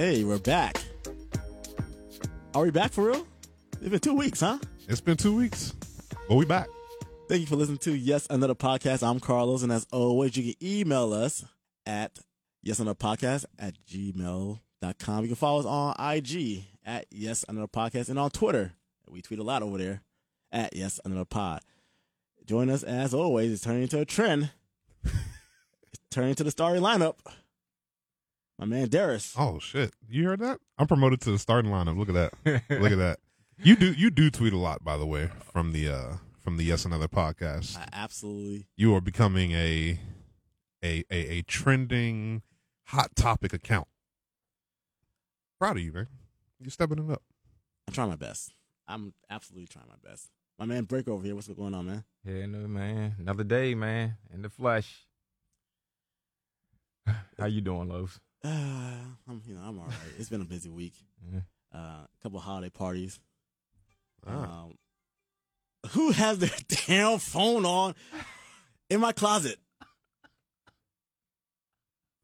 Hey, we're back. Are we back for real? It's been two weeks, huh? It's been two weeks, but we back. Thank you for listening to Yes Another Podcast. I'm Carlos, and as always, you can email us at yesanotherpodcast Another Podcast at gmail.com. You can follow us on IG at Yes Another Podcast and on Twitter. We tweet a lot over there at Yes Another Pod. Join us as always. It's turning into a trend. it's turning into the starry lineup. My man Darius. Oh shit! You heard that? I'm promoted to the starting lineup. Look at that. Look at that. You do you do tweet a lot, by the way, from the uh from the Yes Another podcast. I absolutely You are becoming a a a, a trending hot topic account. Proud of you, man. You're stepping it up. I'm trying my best. I'm absolutely trying my best. My man Break over here. What's going on, man? Yeah, no man. Another day, man. In the flesh. How you doing, Lowe's? Uh, I'm, you know, I'm all right. It's been a busy week. Yeah. Uh, a couple of holiday parties. Ah. Um, who has their damn phone on in my closet?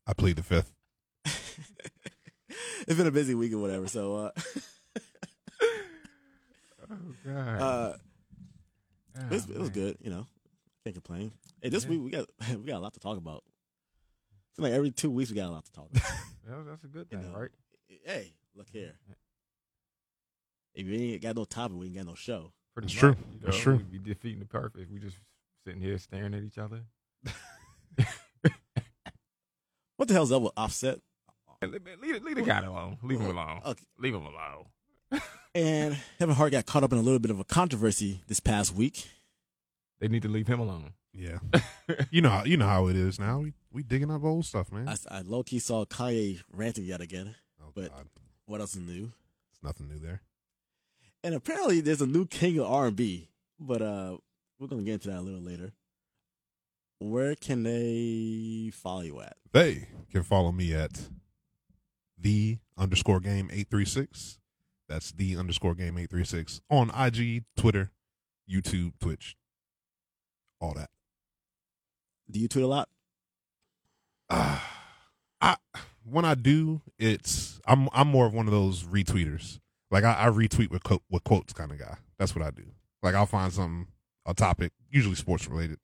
I plead the fifth. it's been a busy week or whatever. So, uh, Oh God. uh, Oh, it, was, it was good. You know, can't complain. Hey, this Yeah. week we got we got a lot to talk about. Seems like every two weeks we got a lot to talk about. Well, that's a good You thing, know. right? hey, look mm-hmm. here. If we ain't got no topic, we ain't got no show. Pretty It's much, true. You know, It's true. We'd be defeating the perfect. We just sitting here staring at each other. What the hell's up with Offset? Hey, Leave, leave, leave the guy alone. Leave him alone. Okay. Leave him alone. And Kevin Hart got caught up in a little bit of a controversy this past week. They need to leave him alone. Yeah. you know how you know how it is now. We we digging up old stuff, man. I, I low key saw Kanye ranting yet again. oh, but- God. What else is new? It's nothing new there. And apparently, there's a new king of R&B. But uh, we're gonna get into that a little later. Where can they follow you at? They can follow me at the underscore game eight three six. That's the underscore game eight three six on IG, Twitter, YouTube, Twitch, all that. Do you tweet a lot? Uh, I when I do, it's I'm I'm more of one of those retweeters. Like I, I retweet with co- with quotes kind of guy. That's what I do. Like I'll find something a topic, usually sports related,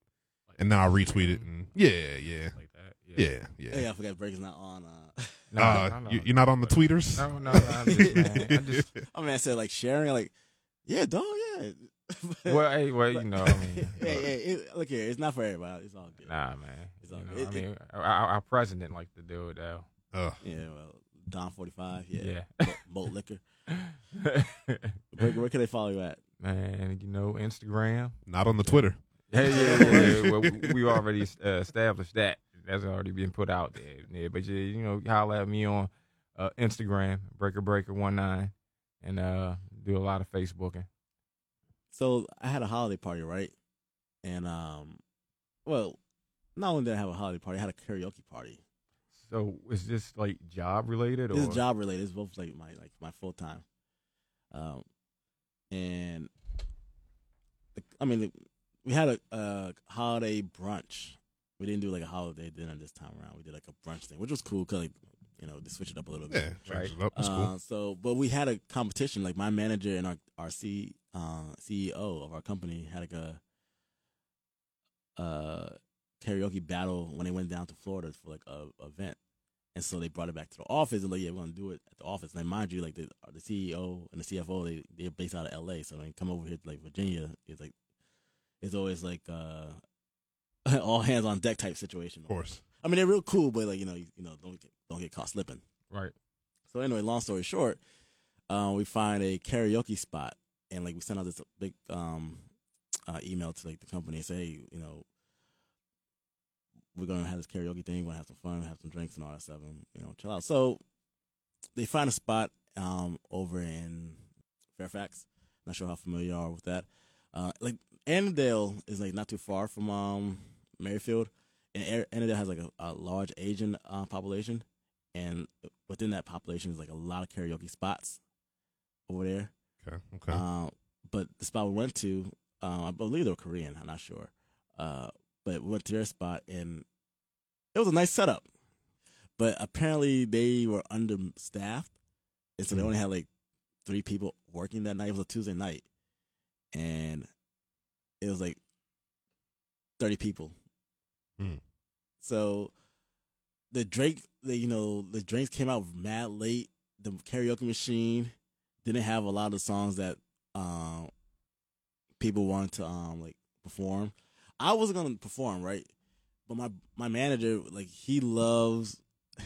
and then I'll retweet it. And yeah, yeah, Like that. yeah, yeah. Hey, I forgot Break is not on. Uh, No, uh, no, no, you, no. you're not on the tweeters. No, no, no. I'm just, man, I just, I mean, I said like sharing, like, yeah, dog, yeah. well, hey, well, you know, I mean, hey, hey, it, look here, it's not for everybody. It's all good. nah, man. It's You all know, good. I It- mean, our, our president like to do it though. Ugh. Yeah, well, Don forty five, yeah, Yeah. Bolt, Bolt liquor. Where, where can they follow you at? man, you know, Instagram. not on the Twitter. Hey, yeah, yeah, yeah. well, we, we already uh, established that. That's already been put out there. Yeah, but yeah, you know, holler at me on uh, Instagram, Breaker Breaker one nine, and uh, do a lot of Facebooking. So I had a holiday party, right? And um, well, not only did I have a holiday party, I had a karaoke party. So is this like job related or This is job related. It's both like my like my full time. Um, and the, I mean, we had a, a holiday brunch. We didn't do like a holiday dinner this time around. We did like a brunch thing, which was cool because like, you know, to switch it up a little bit. Yeah, change Right. it up. That's Uh. So, but we had a competition. Like my manager and our our C, uh, CEO of our company had like a uh, karaoke battle when they went down to Florida for like a event, and so they brought it back to the office and like, yeah, we're gonna do it at the office. And mind you, like the the CEO and the CFO, they they're based out of L.A., so when they come over here to like Virginia, it's like it's always like uh all hands on deck type situation. Of course. I mean, they're real cool, but like you know, you, you know, don't get don't get caught slipping. right? So anyway, long story short, uh, we find a karaoke spot, and like we sent out this big um, uh, email to like the company and say, hey, you know, we're gonna have this karaoke thing, we're gonna have some fun, have some drinks and all that stuff, and you know, chill out. So they find a spot um, over in Fairfax. Not sure how familiar you are with that. Uh, like Annandale is like not too far from um, Merrifield, and Annandale has like a, a large Asian uh, population, and within that population is like a lot of karaoke spots over there. Okay. Okay. Uh, but the spot we went to, uh, I believe they were Korean. I'm not sure. Uh, but we went to their spot and it was a nice setup. but apparently they were understaffed, and so they Mhm. only had like three people working that night. It was a Tuesday night, and it was like thirty people. Hmm. So the Drake, the, you know, the drinks came out mad late. The karaoke machine didn't have a lot of songs that um people wanted to um like perform. I wasn't gonna perform, right? But my my manager, like he loves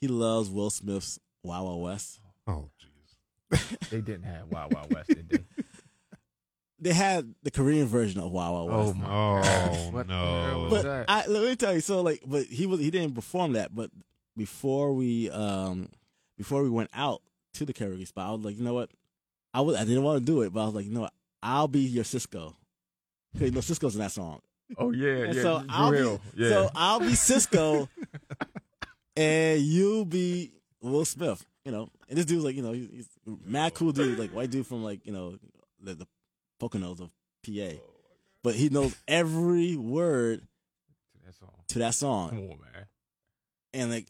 he loves Will Smith's Wild Wild West. Oh, jeez. They didn't have Wild Wild West, did they? They had the Korean version of Wild Wild West. my Oh. What no. hell but? I, let me tell you, so like, but he was he didn't perform that. But before we um before we went out to the karaoke spot, I was like, you know what, I was I didn't want to do it, but I was like, you know what, I'll be your Sisqó. 'Cause, you know Sisqó's in that song. oh yeah, And yeah. so I'll Drill. be yeah. so I'll be Sisqó, and you'll be Will Smith. You know, and this dude's like, you know, he's, he's mad cool dude, like white dude from like you know the, the Poconos of PA, oh, but he knows every word to that song. to that song, Come on, man. and like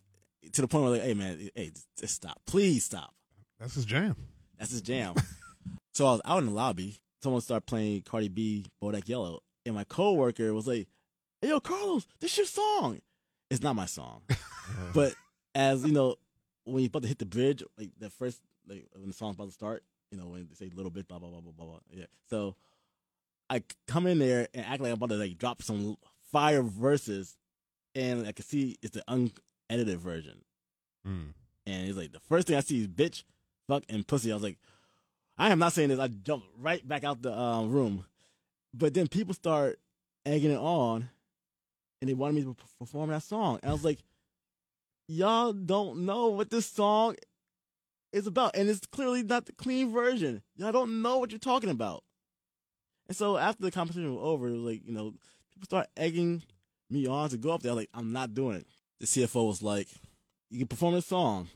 to the point where like, hey man, hey, just, just stop, please stop. That's his jam. That's his jam. so I was out in the lobby. Someone started playing Cardi B, Bodak Yellow, and my coworker was like, "Hey, yo, Carlos, this your song." It's not my song, but as you know, when you're about to hit the bridge, like the first, like when the song's about to start, you know, when they say little bit, blah blah blah blah blah blah. Yeah. So I come in there and act like I'm about to like drop some fire verses, and I can see it's the unedited version. Mm. And he's like, the first thing I see is bitch, fuck, and pussy. I was like, I am not saying this. I jumped right back out the um, room. But then people start egging it on, and they wanted me to perform that song. And I was like, y'all don't know what this song is about. And it's clearly not the clean version. Y'all don't know what you're talking about. And so after the competition was over, like, you know, people start egging me on to go up there. Like, I'm not doing it. The CFO was like, you can perform a song.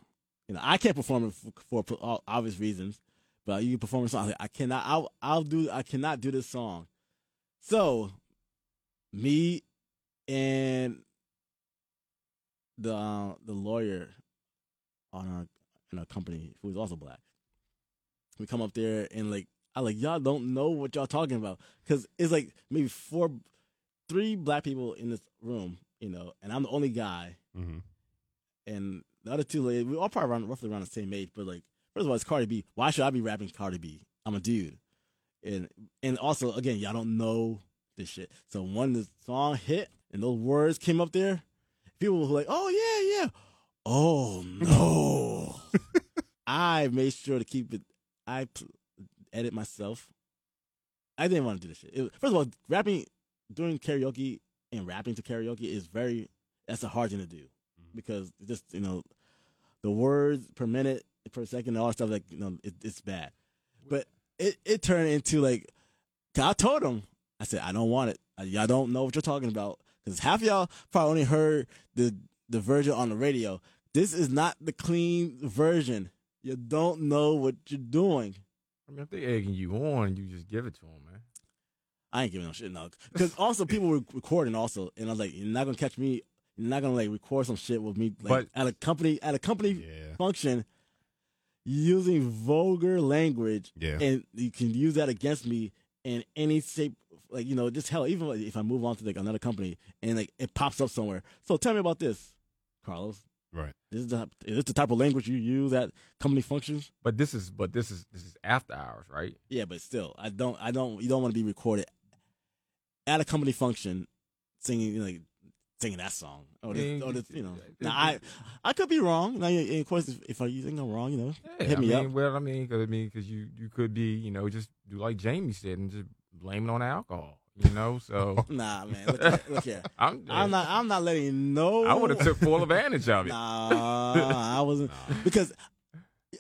You know, I can't perform it for, for obvious reasons, but you can perform a song. Like, I cannot. I'll, I'll do. I cannot do this song. So, me and the uh, the lawyer on in our company who is also black, we come up there and like I like y'all don't know what y'all talking about because it's like maybe four, three black people in this room, you know, and I'm the only guy hmm and the other two ladies, we all probably around, roughly around the same age, but like, first of all, it's Cardi B. Why should I be rapping Cardi B? I'm a dude, and and also again, y'all don't know this shit. So when the song hit and those words came up there, people were like, "Oh yeah." Oh no! I made sure to keep it. I edit myself. I didn't want to do this shit. It- first of all, rapping, doing karaoke and rapping to karaoke is very. That's a hard thing to do mm-hmm. because just you know the words per minute per second all stuff like you know it, it's bad but it, it turned into like i told him i said i don't want it I, y'all don't know what you're talking about because half of y'all probably only heard the the version on the radio this is not the clean version you don't know what you're doing I mean, if they egging you on, you just give it to them, man. I ain't giving no shit no. Because also people were recording also, and I was like, you're not gonna catch me. You're not gonna like record some shit with me like But- at a company at a company Yeah. function using vulgar language, Yeah. and you can use that against me in any shape. Like you know, just hell. Even if I move on to like another company and like it pops up somewhere. So tell me about this, Carlos. This is the is this the type of language you use at company functions? But this is, but this is, this is after hours, right? Yeah, but still, I don't, I don't, you don't want to be recorded at a company function singing like singing that song or this, or this you know. Now I, I could be wrong. Now, of course, if, if I think I'm wrong, you know, Yeah, hit I me mean, up. Well, I mean, because I mean, because you you could be, you know, just do like Jamie said and just blame it on alcohol, you know. So Nah, man, look, here- look here. I'm, I'm not, I'm not letting you know. I would have took full advantage of it. Nah, I wasn't because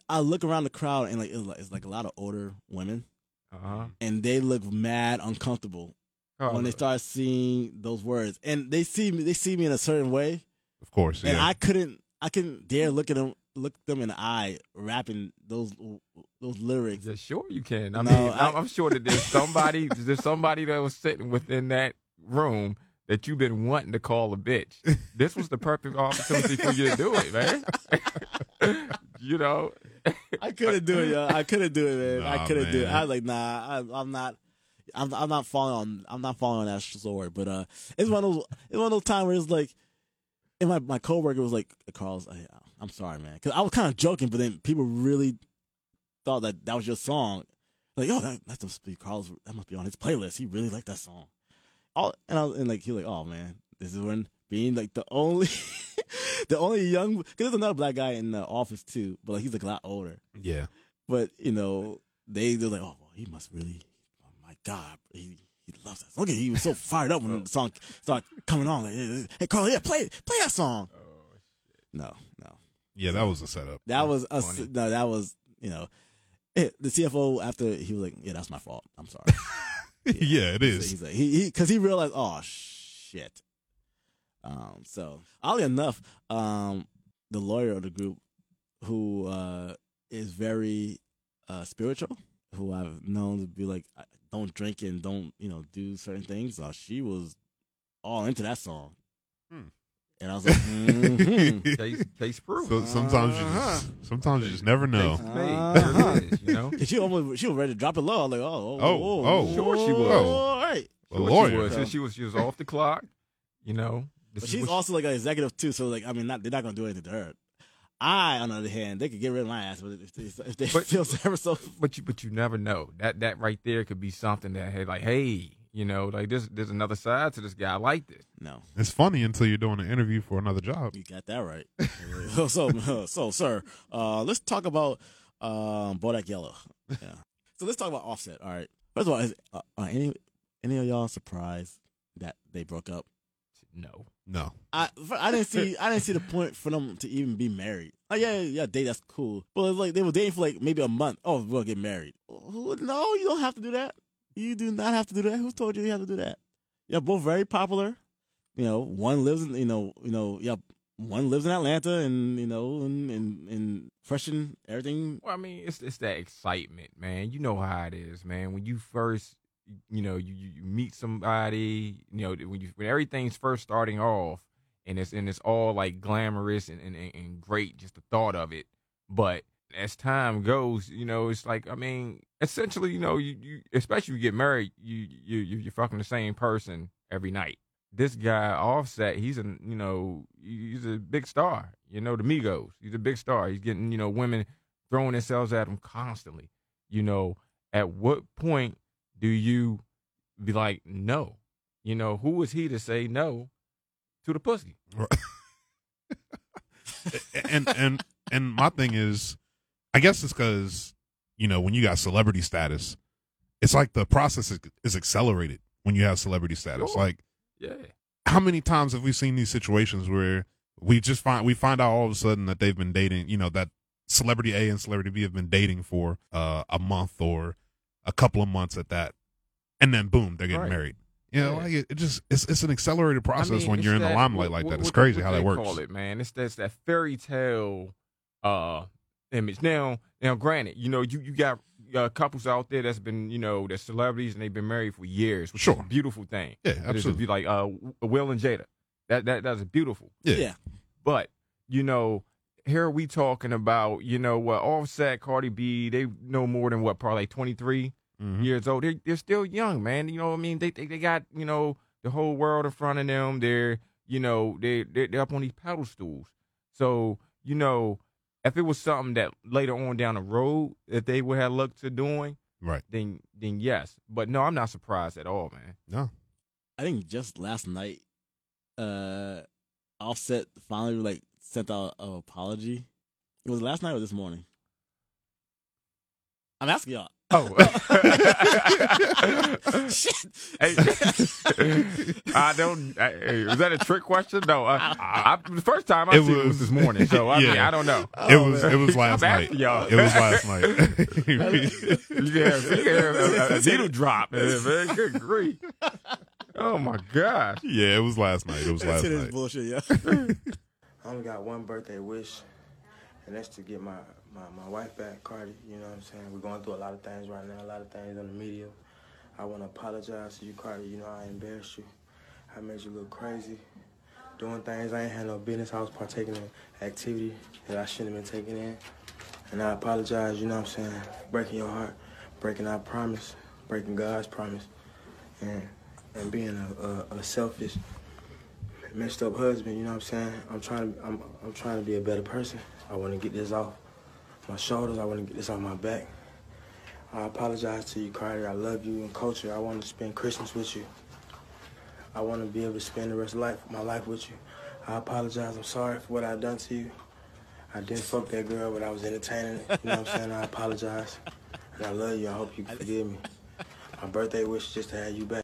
I look around the crowd and like it's like, it's like a lot of older women, Uh and they look mad uncomfortable huh. when they start seeing those words, and they see me, they see me in a certain way, Of course. and Yeah. I couldn't, I couldn't dare look at them, look them in the eye, rapping those those lyrics. Yeah, sure you can. I No, mean, I- I'm, I'm sure that there's somebody, there's somebody that was sitting within that room that you've been wanting to call a bitch. This was the perfect opportunity for you to do it, man. you know, I couldn't do it, yo. I couldn't do it, man. I couldn't do it. I was like, nah, I, I'm not. I'm, I'm not falling on. I'm not falling on that sword. But uh, it's one of those. It's one of those times where it's like, and my my coworker was like, Carl's. I, I'm sorry, man, because I was kind of joking, but then people really thought that that was your song. Like, oh, that, that must be Carl's. That must be on his playlist. He really liked that song. All and I was, and like he was like, oh man, this is when being like the only, the only young. Because there's another black guy in the office too, but like he's like a lot older. Yeah. But you know, they they're like, oh, well, he must really. Oh my God, he he loves that. Look at he was so fired up when the song started coming on. Like, hey, Carl, yeah, play play that song. Oh, No, no, Yeah, that was a setup. that was a, no, that was you know, the CFO after he was like, yeah, that's my fault. I'm sorry. yeah, it So is. he's like, he he because he realized, oh shit. Um. So oddly enough, um, the lawyer of the group, who uh is very uh spiritual, who I've known to be like, don't drink and don't you know do certain things. Uh, she was all into that song, Hmm. And I was like, mm-hmm. taste, taste proof. So sometimes you Uh-huh. just sometimes you just never know. Taste. Uh-huh. There you know. And she almost she was ready to drop it low. I was like, oh, oh, Oh, oh. Sure she was. All right. A What she was, since she was she was off the clock, you know. But she's what she- also like an executive too, so like I mean, not they're not gonna do anything to her. I, on the other hand, they could get rid of my ass, but if they, if they But- feel ever so, but you but you never know that that right there could be something that hey like hey you know like there's there's another side to this guy I like this no, It's funny until you're doing an interview for another job. you got that right. so, so, so, sir, uh, let's talk about um, Bodak Yellow. Yeah. so let's talk about Offset. All right. First of all, is, uh, are any any of y'all surprised that they broke up? no No. I I didn't see I didn't see the point for them to even be married. Oh yeah, yeah, date that's cool. But it's like they were dating for like maybe a month. Oh, we'll get married. Who- No, you don't have to do that. You do not have to do that. Who told you you have to do that? You're both very popular. You know, one lives in you know you know yeah one lives in Atlanta and you know and and, and freshen everything. well I mean it's it's that excitement man you know how it is man when you first you know you you meet somebody you know when you when everything's first starting off and it's and it's all like glamorous and, and- and great just the thought of it but as time goes you know it's like i mean essentially you know you, you especially you get married you you you- you're fucking the same person every night. This guy offset he's a you know he's a big star you know the migos. He's a big star. He's getting you know women throwing themselves at him constantly. You know at what point do you be like no. You know who is he to say no to the pussy? And and and my thing is, I guess it's because you know when you got celebrity status, it's like the process is, is accelerated when you have celebrity status. Like yeah how many times have we seen these situations where we just find we find out all of a sudden that they've been dating, you know, that celebrity A and celebrity B have been dating for uh, a month or a couple of months at that, and then boom, they're getting Right. married. You know, Yeah. like it, it just it's it's an accelerated process I mean, when you're in the limelight what- like that. It's what- crazy what how they that works. Call it, man. It's that's that fairy tale uh image. Now, now, granted, you know, you you got uh, couples out there that's been, you know, they're celebrities and they've been married for years, which is Sure. a beautiful thing. Yeah, It is a absolutely. be like uh Will and Jada. That that that's beautiful. Yeah. yeah. But you know, here we talking about, you know, what Offset, Cardi B, they know more than what, probably like twenty three Mhm. years old. They're, they're still young, man. You know what I mean? They, they they got you know the whole world in front of them. They're you know they they're, they're up on these pedal stools. So you know if it was something that later on down the road that they would have luck to doing, Right. then then yes. But no, I'm not surprised at all, man. No. I think just last night, uh, Offset finally like sent out an apology. It was last night or this morning. I'm asking y'all. Oh, Shit. Hey, I don't. I, hey, was that a trick question? No. I, I, the first time I It seen it was was- this morning, so I mean yeah. I don't know. it was it was last I'm night. asking y'all. It was last night. You can have, you can have a, a needle drop, man. man. Good grief. Oh my gosh. yeah, it was last night. It was last That's night. bullshit, yeah. I only got one birthday wish, and that's to get my, my, my wife back, Cardi. You know what I'm saying? We're going through a lot of things right now, a lot of things on the media. I want to apologize to you, Cardi. You know, I embarrassed you. I made you look crazy, doing things I ain't had no business. I was partaking in activity that I shouldn't have been taking in. And I apologize, you know what I'm saying? Breaking your heart, breaking our promise, breaking God's promise, and and being a, a, a selfish, messed up husband, you know what I'm saying? I'm trying to I'm I'm trying to be a better person. I want to get this off my shoulders. I want to get this off my back. I apologize to you, Cardi. I love you and Kulture. I want to spend Christmas with you. I want to be able to spend the rest of life, my life with you. I apologize. I'm sorry for what I've done to you. I didn't fuck that girl, but I was entertaining it. You know what I'm saying? I apologize. And I love you. I hope you forgive me. My birthday wish is just to have you back.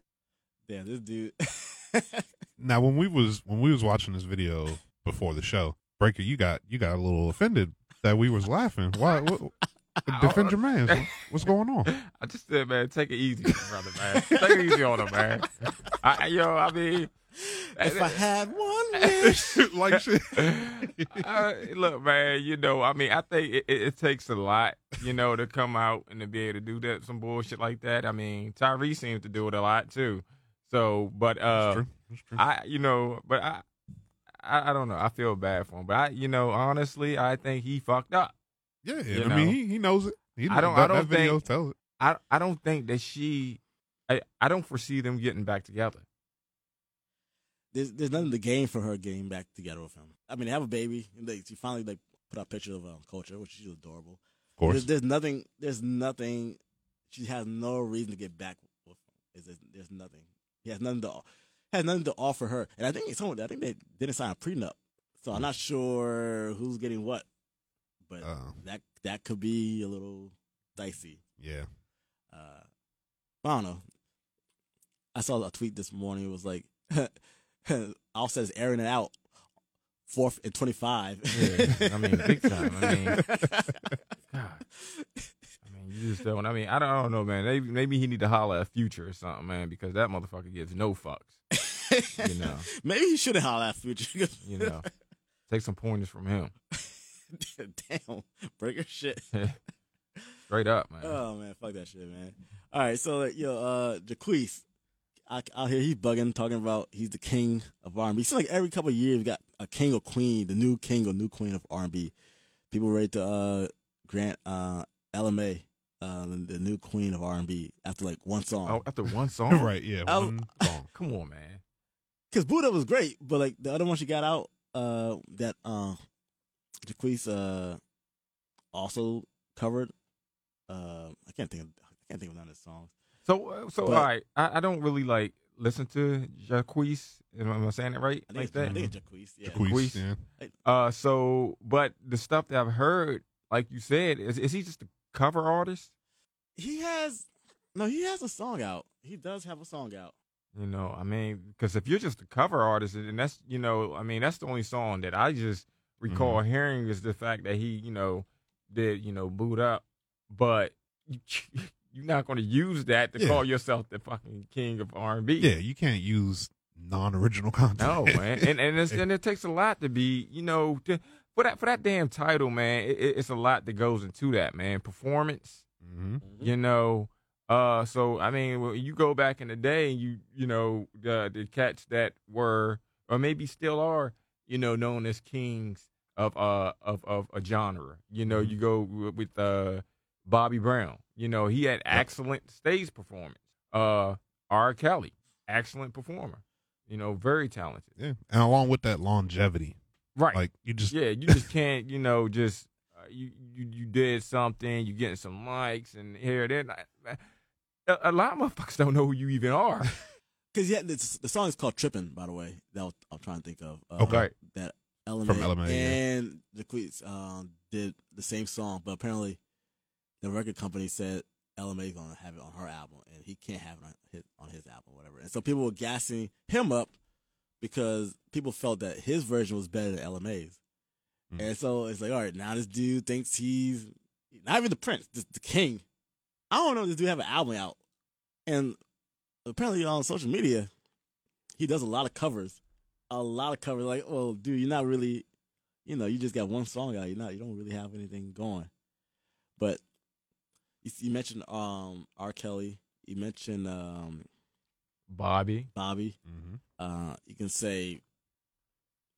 Damn, this dude. Now, when we was when we was watching this video before the show, Breaker, you got you got a little offended that we was laughing. Why? What, defend your man. What's going on? I just said, man, take it easy, on the brother, man. take it easy on him, man. I, yo, I mean, if I had one wish. like shit. uh, look, man, you know, I mean, I think it, it, it takes a lot, you know, to come out and to be able to do that, some bullshit like that. I mean, Tyrese seems to do it a lot too. So, but uh, That's true. That's true. I, you know, but I, I, I don't know. I feel bad for him, but I, you know, honestly, I think he fucked up. yeah, you I mean, he, he knows it. He I don't- That, I don't that think- tells it. I, I don't think that she, I, I don't foresee them getting back together. there's there's nothing to gain for her getting back together with him. I mean, they have a baby, and they, she finally like put out pictures of um, Kulture, which is adorable. Of course. There's, there's nothing. There's nothing. She has no reason to get back with him. There's, there's, there's nothing. He has nothing to has nothing to offer her. And I think it's someone. I think they didn't sign a prenup, so I'm not sure who's getting what. But Uh, that that could be a little dicey. yeah. Uh, I don't know. I saw a tweet this morning. It was like, "All says airing it out, fourth and twenty-five." Yeah, I mean, big time. I mean, God. I mean, you just don't. I mean, I don't, I don't know, man. Maybe, maybe he need to holler at Future or something, man, because that motherfucker gives no fucks. You know. maybe he shouldn't holler at Future. You know, take some pointers from him. Damn, breaker shit. Straight up, man. Oh man, fuck that shit, man. All right, so like, yo, uh, Jacquees, I, out here he's bugging, talking about he's the king of R&B. Seems like every couple of years we got a king or queen, the new king or new queen of R&B. People ready to uh, grant uh, Ella Mai uh, the, the new queen of R&B after like one song. oh, after one song, right. Yeah. I- One song. Come on, man. Because Buddha was great, but like the other one she got out, uh, that uh, Jacquees uh, also covered. Uh, I can't think of I can't think of none of the songs. So, uh, so But- all right. I, I don't really like listen to Jacquees. Am I am saying it right? I think Like it's, I that. think it's Jacquees. Yeah. Jacquees, Jacquees. yeah. Uh, so, but the stuff that I've heard, like you said, is is he just a cover artist? He has no, he has a song out. He does have a song out. You know, I mean, because if you're just a cover artist, and that's you know, I mean, that's the only song that I just recall mm-hmm. hearing is the fact that he, you know, did you know Boo'd Up, but you, you're not going to use that to Yeah. call yourself the fucking king of R and B. Yeah, you can't use non-original content. No, man, and and, it's, and it takes a lot to be, you know, to, for that for that damn title, man. It, it- it's a lot that goes into that, man. Performance, hmm you know. Uh, so I mean, when you go back in the day, you you know the the cats that were or maybe still are, you know, known as kings of uh of of a genre. You know, you go w- with uh Bobby Brown. You know, he had excellent stage performance. Uh, R. Kelly, excellent performer. You know, very talented. Yeah, and along with that longevity, Right. like you just yeah, you just can't, you know, just uh, you, you you did something, you getting some likes, and here then. A, a lot of motherfuckers don't know who you even are. Because yeah, this, the song is called "Tripping." By the way, that was, I'm trying to think of. Uh, Okay. That element From Ella Mai, yeah. and Jacquees um, did the same song, but apparently the record company said Ella Mai is gonna have it on her album, and he can't have it on his, on his album, whatever. And so people were gassing him up because people felt that his version was better than Ella Mai's. Mm. And so it's like, all right, now this dude thinks he's not even the prince, the, the king. I don't know if this dude have an album out. And apparently on social media, he does a lot of covers. A lot of covers. Like, oh, dude, you're not really, you know, you just got one song out. You're not, you don't really have anything going. But you, you mentioned um R. Kelly. You mentioned um Bobby. Bobby. hmm Uh, you can say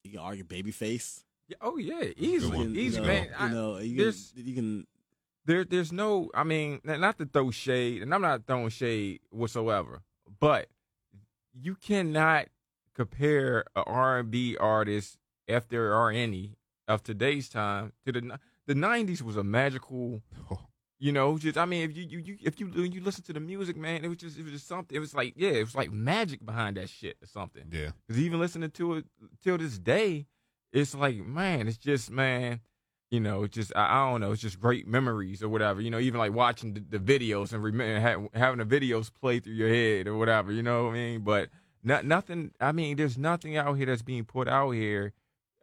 you can argue Babyface. Yeah, oh yeah, one. easily, You easy know, man. You I- know, you there's- can, you can there there's no I mean not to throw shade and I'm not throwing shade whatsoever but you cannot compare a R&B artist if there are any of today's time to the the 90s was a magical Oh, you know just I mean if you, you, you if you you listen to the music man it was just it was just something it was like yeah it was like magic behind that shit or something yeah. because even listening to it till this day, it's like, man, it's just, man, you know, it's just, I, I don't know, it's just great memories or whatever. You know, even like watching the, the videos and remember ha- having the videos play through your head or whatever. You know what I mean? But not nothing. I mean, there's nothing out here that's being put out here.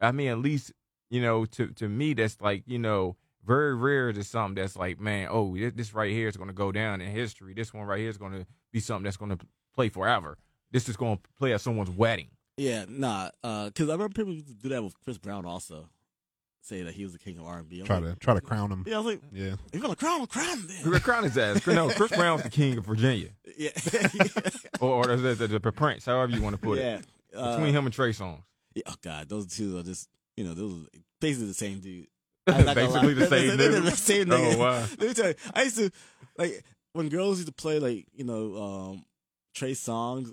I mean, at least you know, to to me, that's like you know. Very rare to something that's like, man, oh, this, this right here is going to go down in history. This one right here is going to be something that's going to play forever. This is going to play at someone's wedding. Yeah, nah. Because I remember people used to do that with Chris Brown also, say that he was the king of R and B. Try to try to crown him. Yeah, I was like, Yeah. you're gonna crown him, crown him. We're Then. gonna crown his ass. No, Chris Brown's the king of Virginia, yeah, or, or the, the, the, the prince, however you want to put it. yeah. Uh, Between him and Trey Songz, yeah, oh god, those two are just you know those are basically the same dude. I'm not gonna basically the same nigga. the same Oh nigga. wow! Let me tell you, I used to like when girls used to play like you know um Trey Songz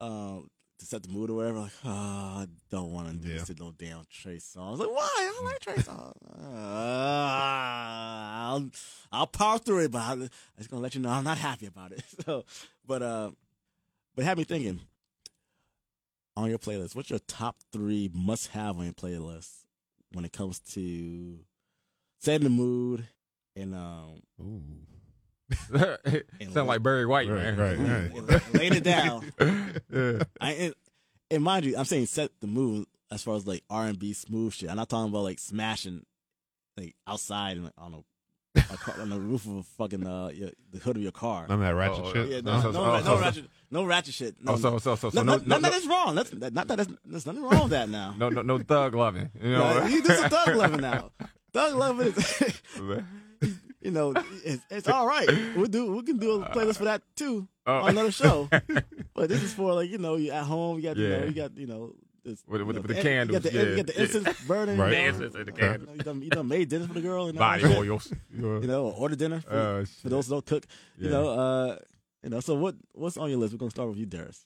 um to set the mood or whatever. Like, oh, I don't want to do Yeah. this to no damn Trey Songz. Like, why? I don't like Trey Songz. Uh, I'll I'll power through it, but I'm I'm just gonna let you know I'm not happy about it. So, but uh, but had me thinking on your playlist. What's your top three must have on your playlist when it comes to setting the mood and um Ooh. Sound like Barry White, Right, man. right, right. and laying it down. yeah. I and, and mind you, I'm saying set the mood as far as like R and B smooth shit. I'm not talking about like smashing like outside and like, I don't know a car, on the roof of a fucking uh your, the hood of your car. None of that ratchet Oh, shit. yeah, no, no, so- no, oh, no, so- ratchet, no ratchet shit. No, Oh, so so so so no, no no, no no, that's wrong. That's that, not that. That's, there's nothing wrong with that now. no no, no thug loving. You know, Right? you do some thug loving now. Thug loving is, you know, it's, it's all right. We'll do. We can do a playlist for that too Oh. on another show. But this is for like you know, you at home. You got you Yeah. know, you got you know. With- with know, the- the You candles, got the, yeah. you got the incense burning. Right. You, The incense and the You, candles. know, you done, you done made dinner for the girl. You know, body oils. You know, order dinner for, Oh, for those who don't cook. You know, uh, you know. So what what's on your list? We're gonna start with you, Darius.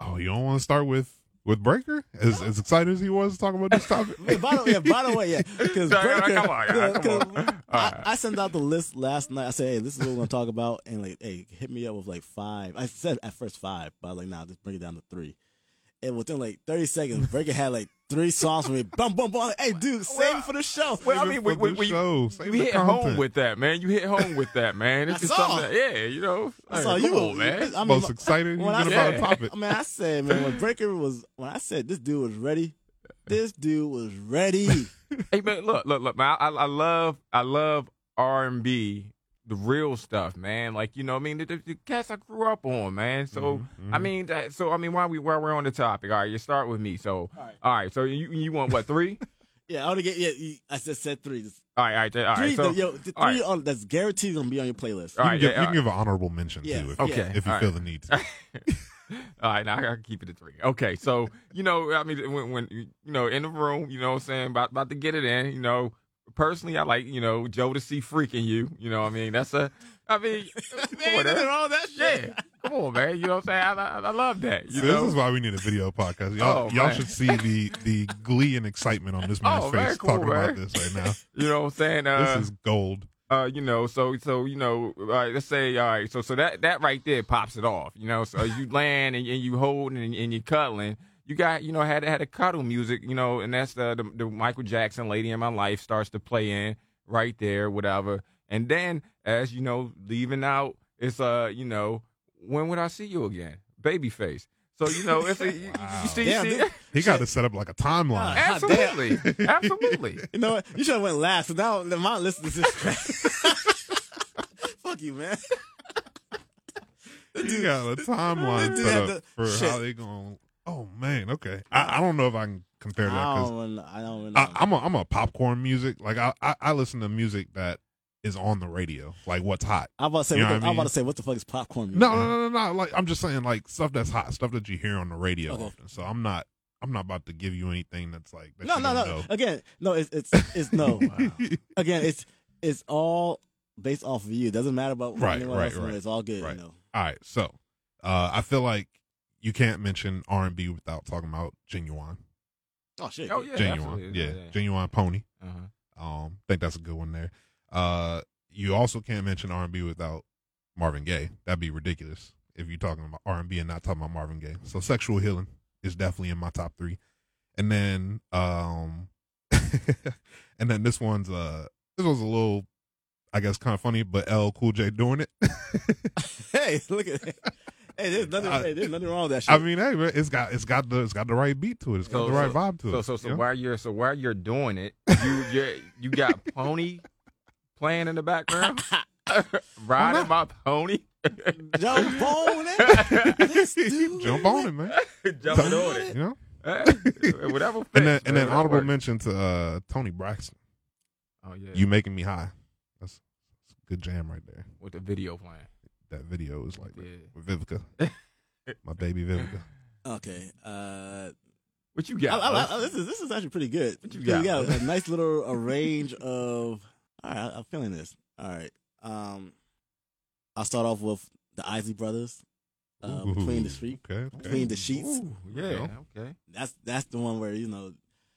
Oh, you don't want to start with with Breaker? As as excited as he was to talk about this topic. Yeah, by the, yeah, by the way, yeah, because Breaker, come on, you know, come on. I. I sent out the list last night. I said, "Hey, this is what we're gonna talk about," and like, "Hey, hit me up with like five. I said at first five, but I was like, "Nah, just bring it down to three. And within like thirty seconds, Breaker had like three songs for me. Bum bum bum. Like, hey, dude, save Well, it for the show. Well, I Save it mean, for we, we, the we, show. Save you the hit home with that, man. You hit home with that, man. It's I just saw. something. That, yeah, you know. That's Hey, all you. on, man. I mean, Most excited you've when I been said- about a topic. I mean, I said, man, when Breaker was when I said this dude was ready, this dude was ready. Hey man, look, look, look, man. I, I love, I love R and B, the real stuff, man. Like you know, I mean, the, the, the cats I grew up on, man. So Mhm, I mhm. mean, that, so I mean, why we while we're on the topic, all right, you start with me. So All right. all right, so you you want what three? yeah, I only get yeah. you- I just said three. Just all right, all right, all three. right. So the, yo, the three all right. on, that's guaranteed gonna be on your playlist. All right, you right, can, give, yeah, you all can give an honorable mention Yeah, too, if, Okay, if you all feel right. the need. To. All right, now I can keep it at three. Okay, so you know, I mean, when, when you know, in the room, you know, what I'm saying about about to get it in. You know, personally, I like you know Jodeci freaking you. You know, what I mean, that's a, I mean, come on, nothing that- wrong that shit. yeah, come on, man. You know what I'm saying? I, I, I love that. You See, know, this is why we need a video podcast. Y'all, Oh, y'all should see the the glee and excitement on this man's Oh, face cool, talking about this right now. you know what I'm saying? Uh, this is gold. uh, you know, so so you know, all right, let's say, all right, so so that that right there pops it off, you know. So you land and, and you holding and, and you cuddling. You got, you know, had had a cuddle music, you know, and that's the, the the Michael Jackson "Lady in My Life" starts to play in right there, whatever. And then, as you know, leaving out, it's uh, you know, when would I see you again, Babyface? So you know, if a, you, Wow. you see, Damn, see this- He got to set up like a timeline. Ah, absolutely, absolutely. You know what? You should have went last. So now my list is just fuck you, man. He got a timeline Dude set up the- for shit. how they going. Oh man, okay. I, I don't know if I can compare that I because don't, I don't know. I, I'm a I'm a popcorn music. Like I, I I listen to music that is on the radio, like what's hot. I'm about to say. You what know the, what I I'm about to say. What the fuck is popcorn? music? No, no, no, no, no. Like I'm just saying, like stuff that's hot, stuff that you hear on the radio Okay. often. So I'm not, I'm not about to give you anything that's like that No, no, don't no. know. Again, no. It's it's it's no. Again, it's it's all based off of you. It doesn't matter about Right, anyone right, else. right, It's all good. right. You know. All right, so uh, I feel like you can't mention R and B without talking about Ginuwine, Oh shit. Oh yeah, Ginuwine, absolutely. yeah, Ginuwine pony. Uh-huh. Um, think that's a good one there. Uh, you also can't mention R and B without Marvin Gaye. That'd be ridiculous if you're talking about R and B and not talking about Marvin Gaye. So sexual healing is definitely in my top three. And then, um, and then this one's uh, this was a little, I guess, kind of funny, but LL Cool J doing it. Hey, look at. Hey, there's nothing. I- hey, there's nothing wrong with that shit. I mean, hey, man, it's got it's got the it's got the right beat to it. It's got So- the right so- vibe to So it. so so you know? while you're so while you're doing it, you you you got pony playing in the background, riding my pony, Jump on it. Let's Jump on it, man. jumping on it. You know. Eh, Whatever. Fits, And then and then honorable works. mention to uh, Toni Braxton. Oh yeah, You making me high. That's, that's a good jam right there. with the video playing. That video is like Yeah. with Vivica, my baby Vivica. Okay. Uh, What you got? I, Los? I, this is this is actually pretty good. What you Because got, got a nice little a range of. All right, I'm feeling this. All right. Um, I'll start off with the Isley Brothers. Uh, between the Ooh, street, Okay, okay. between the sheets. Ooh, yeah. Okay. That's that's the one where you know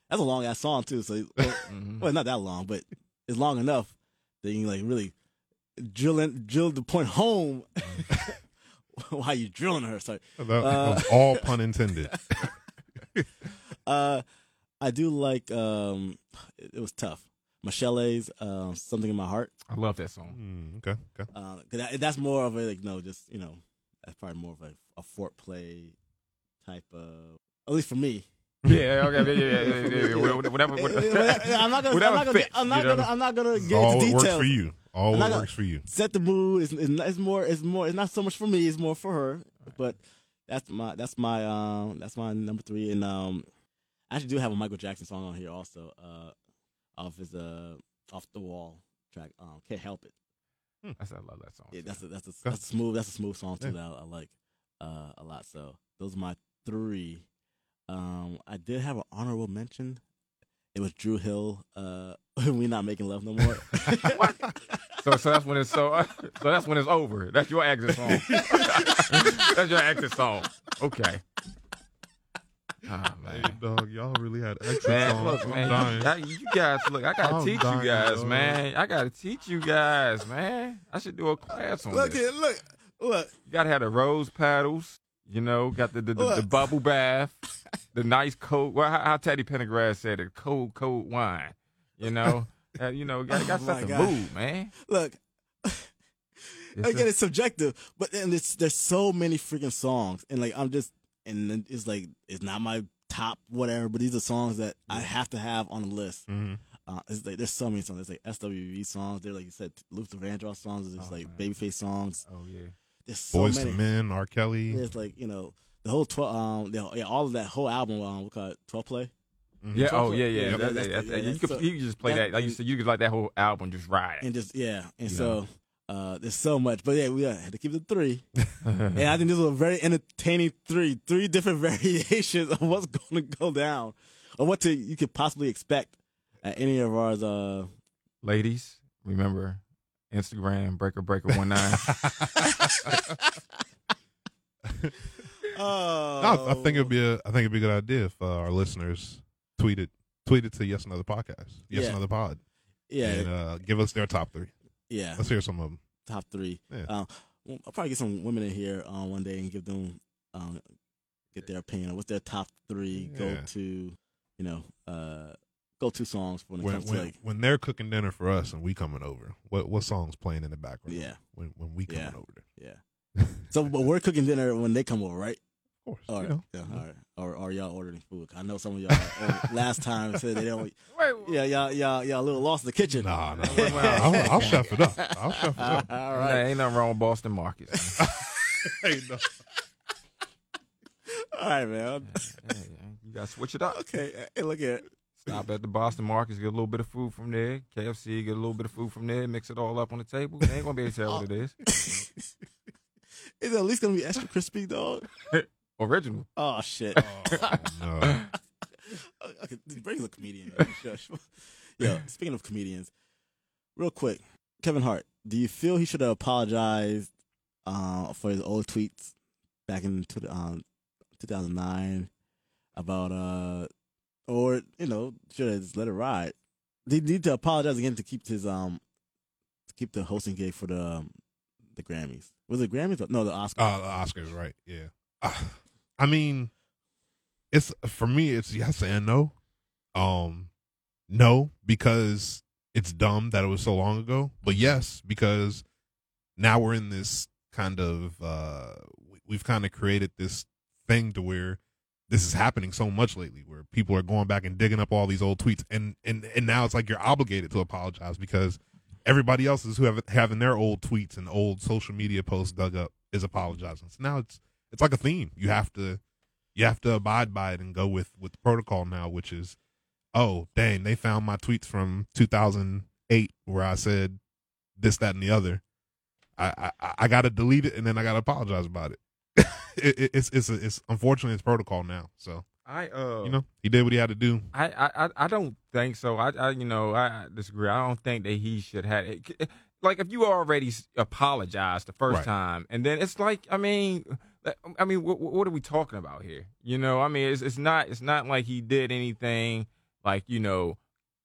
that's a long ass song too. So well, Mhm. well, not that long, but it's long enough that you like really drill in, drill the point home while you drilling her. Sorry. That, that Uh, was all pun intended. Uh, I do like. Um, it, it was tough. Michel'le's um, "Something in My Heart." I love that song. Mm, okay, okay. Uh, 'cause that, that's more of a like no, just you know, that's probably more of a, a fort play type of. At least for me. Yeah. Okay. Yeah. Yeah. yeah, yeah, yeah. Whatever. Whatever. I'm not gonna. I'm not gonna. fits, I'm not you know? gonna. I'm not gonna get into it works details. for you. All I'm it not gonna- works for you. Set the mood. It's, it's, it's more. It's more. It's not so much for me. It's more for her. But that's my. That's my. Um. That's my number three. And um, I actually do have a Michael Jackson song on here also. Uh, off his uh, off the wall track. Um, can't help it. That's I love that song. Yeah, too. that's a, that's a, that's a smooth. That's a smooth song too Yeah. that I, I like uh, a lot. So those are my three. Um, I did have an honorable mention. It was Dru Hill. Uh, we not making love no more. So, so that's when it's so. So that's when it's over. That's your exit song. that's your exit song. Okay. Ah Hey, man. dog, y'all really had extra Man, songs. look, I'm man, dying. you, you guys, look, I gotta I'm teach dying, you guys, dog. man. I gotta teach you guys, man. I should do a class on look this. here, look, look. You gotta have the rose paddles, you know, got the the, the, the bubble bath, the nice cold. Well, how, how Teddy Pendergrass said it, cold, cold wine. You know, Uh, you know, got got Oh, set my the God. mood, man. Look, It's again, a- it's subjective, but then it's, there's so many freaking songs, and like I'm just, and it's like it's not my top whatever, but these are songs that I have to have on the list. Mhm. Uh, it's like there's so many songs. There's like SWV songs. There, like you said, Luther Vandross songs. There's Oh, like man. Babyface songs. oh yeah. There's so Boys many. to Men, R. Kelly. It's like you know the whole twelve. Um, the, yeah, all of that whole album. Um, we call it twelve play. Mhm. Yeah. So- Oh yeah. Yeah. yeah, That- that's- that- yeah, you yeah, could so- you could just play that- that. Like you said, you could like that whole album just ride. and just yeah, and You so uh, there's so much. But yeah, we uh, had to keep it three, and I think this was a very entertaining three, three different variations of what's going to go down, or what to you could possibly expect at any of ours. Uh, Ladies, remember Instagram breaker breaker one nine. oh, No, I think it'd be a, I think it'd be a good idea if uh, our listeners tweeted tweeted to Yes Another Podcast, Yes Yeah. Another Pod, yeah, and uh, give us their top three. yeah, Let's hear some of them. top three. Yeah. Um, I'll probably get some women in here um, one day and give them um, get their opinion on what's their top three Yeah. go to, you know, uh, go to songs when it When comes to like when they're cooking dinner for us and we coming over, what what songs playing in the background? Yeah. when when we coming Yeah. over there. yeah. So, but we're cooking dinner when they come over, right? Of course, All you right, know. yeah, all right. Or are y'all ordering food? I know some of y'all last time said they don't. Wait, Yeah, y'all, y'all, y'all a little lost in the kitchen. Nah, nah, nah. I'll, I'll chef it up. I'll chef it up. all Nah, ain't nothing wrong with Boston Markets. Hey, no. all right, man. Yeah, yeah, you gotta switch it up. Okay, hey, look at Stop at the Boston Markets, get a little bit of food from there. KFC, get a little bit of food from there. Mix it all up on the table. They ain't gonna be able to tell what it is. Is it at least gonna be extra crispy, dog? Original. Oh shit. Oh, no. okay, Brady's a comedian. yo. Shush. Yo, speaking of comedians, real quick, Kevin Hart, do you feel he should have apologized uh, for his old tweets back in two, um, 2009 about, uh, or you know, should have just let it ride? He need to apologize again to keep his um, to keep the hosting gig for the um, the Grammys? Was it Grammys? No, the Oscars. Uh, the Oscars, right? Yeah. Uh, I mean, it's for me. It's yes and no. Um, no because it's dumb that it was so long ago, but yes because now we're in this kind of uh, we've kind of created this thing to where this is happening so much lately, where people are going back and digging up all these old tweets, and and and now it's like you're obligated to apologize because everybody else is who have having their old tweets and old social media posts dug up is apologizing. So now it's it's like a theme. You have to you have to abide by it and go with with the protocol now, which is oh dang, they found my tweets from 2008 where I said this, that, and the other. I I, I got to delete it and then I got to apologize about it. It, it. It's it's it's unfortunately it's protocol now. So I uh you know he did what he had to do. I, I, I- don't think so. I, I you know I disagree. I don't think that he should have it. Eh, like if you already apologized the first Right. time, and then it's like I mean, eh, um, I mean, what, what are we talking about here? You know, I mean, it's it's not it's not like he did anything like you know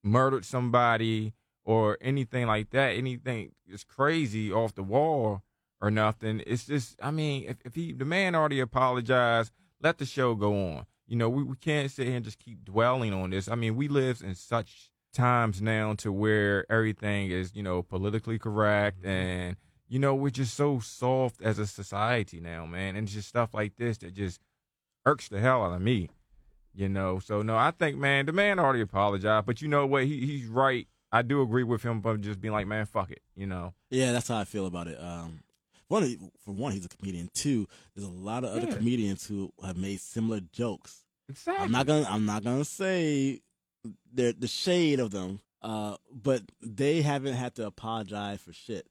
murdered somebody or anything like that. Anything is crazy off the wall or nothing. It's just I mean, if if he the man already apologized, let the show go on. You know, we, we can't sit here and just keep dwelling on this. I mean, we live in such times now to where everything is, you know, politically correct and you know, we're just so soft as a society now, man. And it's just stuff like this that just irks the hell out of me. You know, so no, I think, man, the man already apologized, but you know what? He he's right. I do agree with him, but just being like, man, fuck it. You know, Yeah, that's how I feel about it. Um, one, for one, he's a comedian. Two, there's a lot of other Yeah. comedians who have made similar jokes. exactly. I'm not gonna, I'm not gonna say the the shade of them, uh, but they haven't had to apologize for shit.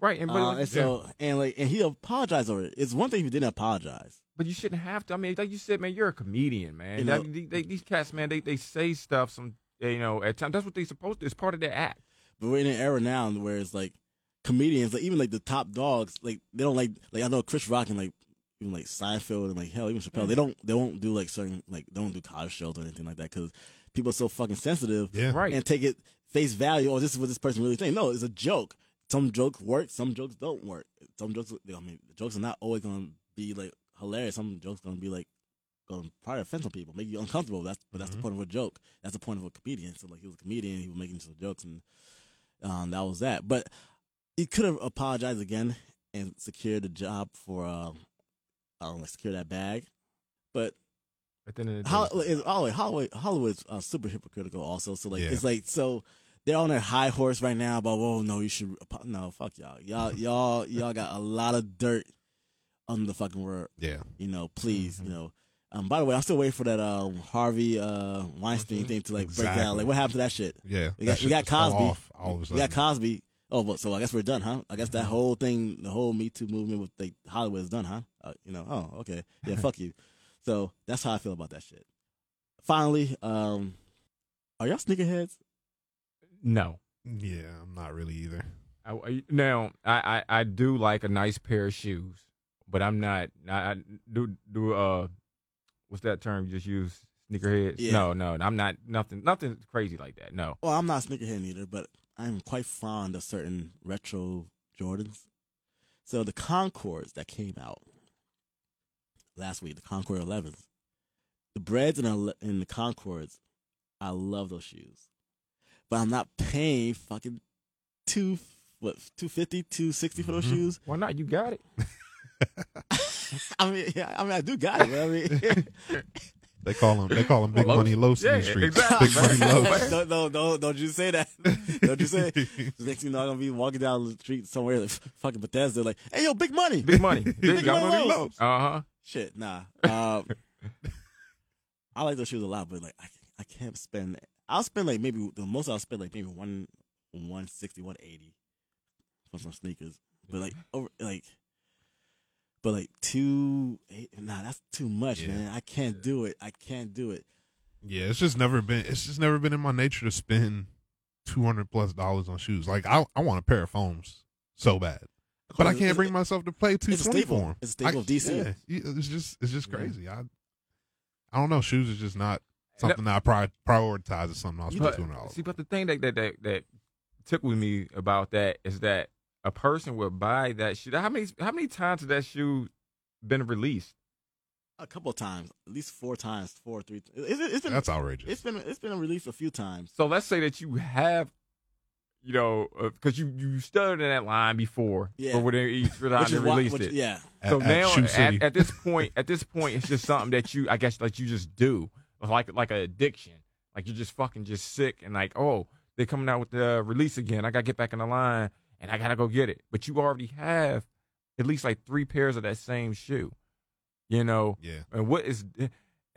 right, and but, Uh, and so, and like, and he apologized over it. It's one thing if he didn't apologize. But you shouldn't have to. I mean, like you said, man, you're a comedian, man. You know- they- they- these cats, man, they, they say stuff. Some, you know, at times that's what they supposed to. It's part of their act. But we're in an era now where it's like comedians, like even like the top dogs, like they don't like like I know Chris Rock and like even like Seinfeld and like hell even Chappelle, they don't they won't do like certain like they don't do college shows or anything like that because people are so fucking sensitive Yeah. Right. and take it face value. Oh, this is what this person really thinks. No, it's a joke. Some jokes work, some jokes don't work. Some jokes, I mean, the jokes are not always gonna be like hilarious. Some jokes gonna be like gonna probably offend some people, make you uncomfortable. That's but that's Mhm. the point of a joke. That's the point of a comedian. So like he was a comedian, he was making some jokes, and um, that was that. But he could have apologized again and secured a job for um, I don't know, secure that bag. But At the end of the day, Hol- it's- Hollywood, Hollywood, Hollywood's uh, super hypocritical also. So like Yeah. it's like so they're on their high horse right now about oh no you should no fuck y'all y'all y'all y'all got a lot of dirt on the fucking word Yeah. you know please Mhm. you know um by the way I'm still waiting for that um Harvey uh Weinstein thing to like break down like what happened to that shit Yeah. We got- we got Cosby. all we got. Cosby oh but so I guess we're done huh I guess that Mm-hmm. whole thing the whole Me Too movement with like Hollywood is done huh uh, you know oh okay yeah fuck you so that's how I feel about that shit finally um are y'all sneakerheads no. Yeah, I'm not really either. I, I- now I, I I do like a nice pair of shoes, but I'm not. I, I do do uh, what's that term you just use? Sneakerheads? Yeah. No, no, I'm not. Nothing, nothing crazy like that. No. Well, I'm not a sneakerhead either, but I'm quite fond of certain retro Jordans. So the Concords that came out last week, the Concord 11s, the Breds and the, and the Concords, I love those shoes, but I'm not paying fucking two what 250 260 for those Mhm. shoes. Why not? You got it. I mean, yeah, I mean, I do got it. But I mean, They call him. They call him Big Los- Money Los in yeah, the streets. exactly, Big Money man. Los. don't, don't, don't, don't you say that. Don't you say it. Next thing you know, I'm gonna be walking down the street somewhere, like fucking Bethesda, like, "Hey, yo, big money, Big money. Big, Big got money money. lows. Uh huh. Shit, nah. Um, I like those shoes a lot, but like, I, I can't spend I'll spend like maybe the most I'll spend like maybe one one sixty, one eighty for some sneakers. But like over like but like two eight, nah, that's too much, Yeah. man. I can't do it. I can't do it. Yeah, it's just never been. It's just never been in my nature to spend two hundred plus dollars on shoes. Like I, I want a pair of foams so bad, but I can't bring myself to pay two it's a staple. for them. It's a staple I- of DC. Yeah, yeah, it's just it's just Yeah. crazy. I, I don't know. Shoes is just not And something that I pri- prioritize as something I'll spend two hundred dollars. see, but the thing that that that, that tickled me about that is that a person would buy that shoe. How many how many times has that shoe been released? A couple of times, at least four times, four or three. It's, it's been That's outrageous. it's been it's been released a few times. So let's say that you have, you know, uh, because you you stood in that line before Yeah. for when they each for the time Which they why, released which, it. yeah, So At- at now Shoe at, at this point, at this point, it's just something that you, I guess, like you just do, like like an addiction. Like you're just fucking just sick and like, oh, they're coming out with the release again. I gotta get back in the line and I gotta go get it. But you already have at least like three pairs of that same shoe. You know, yeah, and what is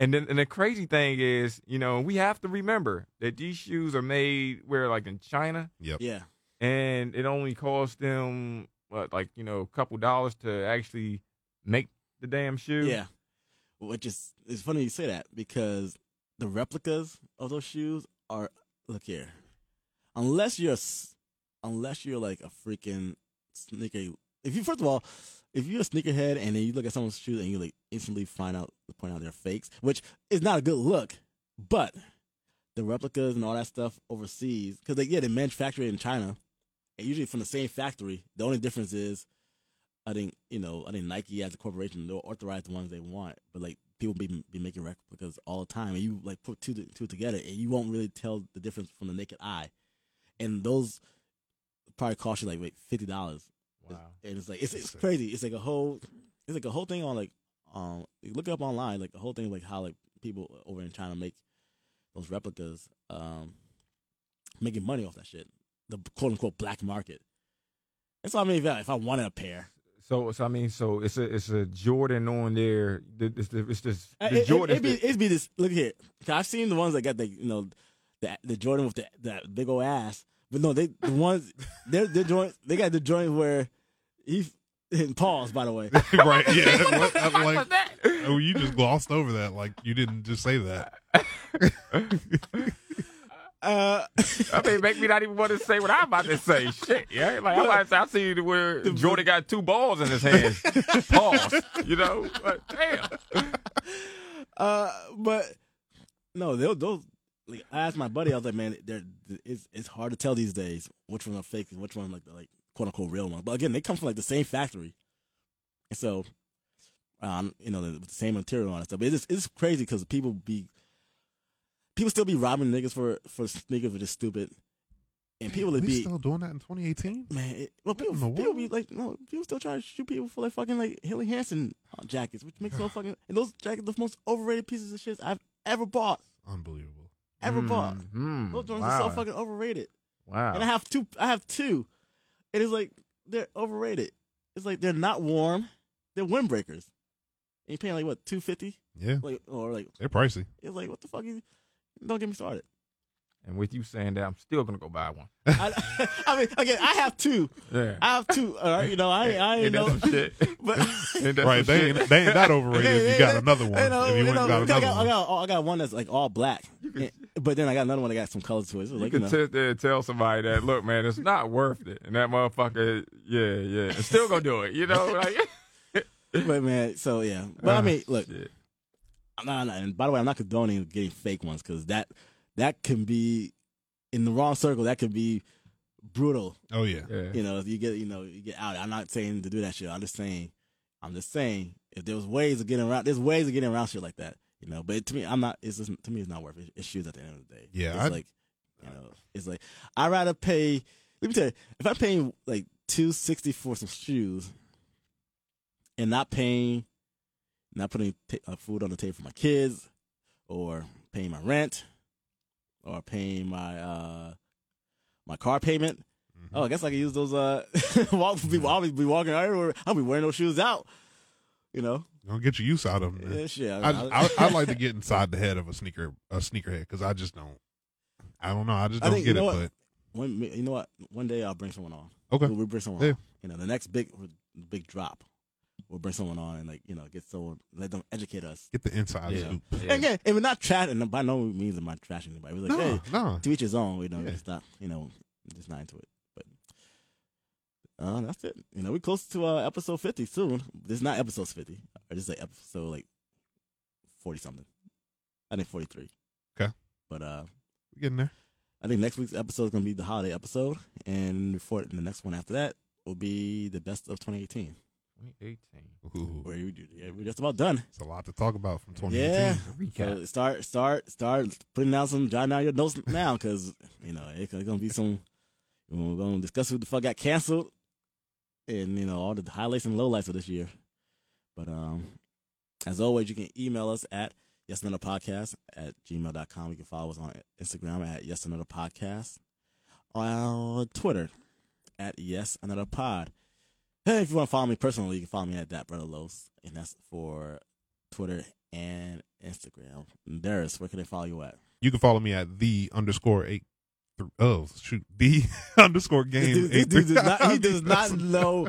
and then and the crazy thing is, you know, we have to remember that these shoes are made where like in China yep. yeah. and it only cost them what like, you know, a couple dollars to actually make the damn shoe. Yeah. Which is it's funny you say that because the replicas of those shoes are look here. Unless you're a s- unless you're like a freaking sneaker if you first of all, if you're a sneakerhead and then you look at someone's shoes and you like instantly find out point out they're fakes, which is not a good look, but the replicas and all that stuff overseas because they yeah they manufacture it in China and usually from the same factory. The only difference is I think you know, I think Nike as a corporation they'll authorize the ones they want, but like people be be making replicas all the time, and you like put two two together, and you won't really tell the difference from the naked eye. And those probably cost you like wait fifty dollars, Wow. and it's like it's it's crazy. It's like a whole it's like a whole thing on like um you look it up online like a whole thing like how like people over in China make those replicas um making money off that shit the quote unquote black market. That's what I mean. If I, wanted a pair, So, so I mean, so it's a it's a Jordan on there. It's the it's just Uh, the it, it, Jordan. it'd, be, it'd be this. Look here, I've seen the ones that got the you know the the Jordan with the that big old ass, but no, they the ones they're the joint they got the joint where he pause by the way. right. Yeah. What, I'm like, oh, you just glossed over that. Like you didn't just say that. Uh, I mean, make me not even want to say what I'm about to say. Shit, yeah. Like I'm about to say, I see where Jordan got two balls in his hands. Pause. You know, like, damn. uh, but no, they'll those. Like, I asked my buddy, I was like, man, it's it's hard to tell these days which ones are fake and which one like the like quote unquote real ones. But again, they come from like the same factory, and so um, you know, the, the same material and stuff. But it's it's crazy because people be people still be robbing niggas for for sneakers, which is stupid. And people would be still doing that in 2018. man, it, well, people, people be like, no, people still trying to shoot people for like fucking like Helly Hansen jackets, which makes no fucking. And those jackets, the most overrated pieces of shit I've ever bought, Unbelievable. Ever bought. Mm, Those joints wow. are so fucking overrated. Wow. And I have two. I have two. It is like they're overrated. It's like they're not warm. They're windbreakers. And you're paying like what two fifty, Yeah, like or like they're pricey. it's like what the fuck? You, don't get me started. And with you saying that, I'm still gonna go buy one. I, I mean, again, I have two. Yeah. I have two. All right, you know, I I ain't Ain't know, shit? but Ain't Right? They shit? ain't, they ain't that overrated. if you got another one, You know, if you you went know, and got I another got, I one, got, I got that's like all black. And- but then I got another one that got some colors to it. So You like, you can know, sit there and tell somebody that, look, man, it's not worth it, and that motherfucker, yeah, yeah, and still gonna do it. You know, like, but man, so yeah. But I Ah, mean, look, shit. I'm not, I'm not- and by the way, I'm not condoning getting fake ones because that that can be in the wrong circle. That can be brutal. oh yeah, yeah. You know, if you get you know you get out. I'm not saying to do that shit. I'm just saying, I'm just saying if there was ways of getting around, there's ways of getting around shit like that. You know, but to me, I'm not. It's just, to me, it's not worth it. It's shoes at the end of the day. Yeah, it's I'd- like you know, it's like I would rather pay. Let me tell you, if I'm paying like two sixty for some shoes, and not paying, not putting ta uh, food on the table for my kids, or paying my rent, or paying my uh my car payment. Mm-hmm. Oh, I guess I can use those. Uh, walk, be, I'll be walking everywhere. I'll be wearing those shoes out. You know, don't get your use out of them. yeah, shit. I, I, I like to get inside the head of a sneaker a sneakerhead because I just don't. I don't know. I just I don't think- get you know it. what? One, you know what? One day I'll bring someone on. Okay, We'll, we'll bring someone Yeah. on. You know, the next big big drop, we'll bring someone on and like you know get someone let them educate us. get the inside Yeah. scoop. Yeah. And again, and we're not trashing. And by no means am I trashing anybody. We're like, No, hey, no. to each his own. You know, Yeah. it's not. You know, just not into it. But uh, that's it. You know, we're close to uh, episode fifty soon. This is not episode fifty. Or just like episode like forty something. I think forty three. Okay. But uh, We're getting there. I think next week's episode is gonna be the holiday episode, and before the next one after that will be the best of 2018. 2018. Ooh, Where you yeah, we're just about done. it's a lot to talk about from 2018. Yeah. Recap. So start, start, start putting down some, jotting down your notes now, because you know it's gonna be some. We're gonna discuss who the fuck got canceled, and you know all the highlights and lowlights of this year. But um, as always, you can email us at yes another podcast at gmail.com. You can follow us on Instagram at yes another podcast, on Twitter at yes another pod. Hey, if you want to follow me personally, you can follow me at that brother Los, and that's for Twitter and Instagram. Darius, where can they follow you at? You can follow me at the underscore eight. th- Oh shoot, the underscore game. This this three- does not, he does not know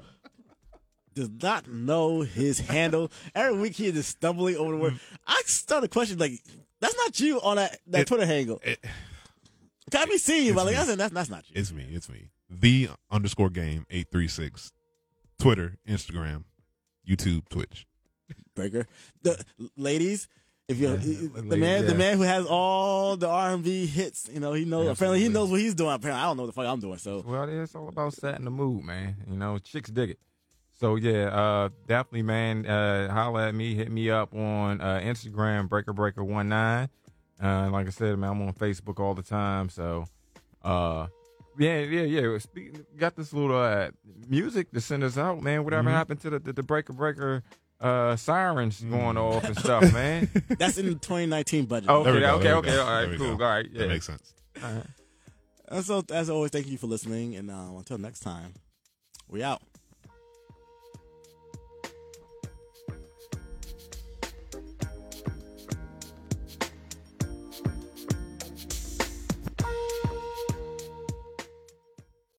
does not know his handle. Every week he is just stumbling over the word. I started questioning like that's not you on that, that It- Twitter handle. It- Can be seeing you, but like said, that's that's not you. it's me. It's me. The underscore game eight three six. Twitter, Instagram, YouTube, Twitch. Breaker. The ladies, if you're Yeah, the ladies, man, the man who has all the R and B hits, you know, he knows. Apparently, he knows what he's doing. Apparently, I don't know what the fuck I'm doing. So Well, it's all about setting the mood, man. You know, chicks dig it. So yeah, uh, definitely, man. Uh, holla at me, hit me up on uh, Instagram, Breaker Breaker One Nine. Uh, like I said, man, I'm on Facebook all the time. So, uh, yeah, yeah, yeah. Speaking, got this little uh, music to send us out, man. Whatever Mhm. happened to the, the, the Breaker Breaker uh, sirens Mm. going off and stuff, man? that's in the 2019 budget. okay, There go, okay, okay. go, All right, there cool. All right, yeah. That makes sense. All right. And so, as always, thank you for listening. And uh, until next time, we out.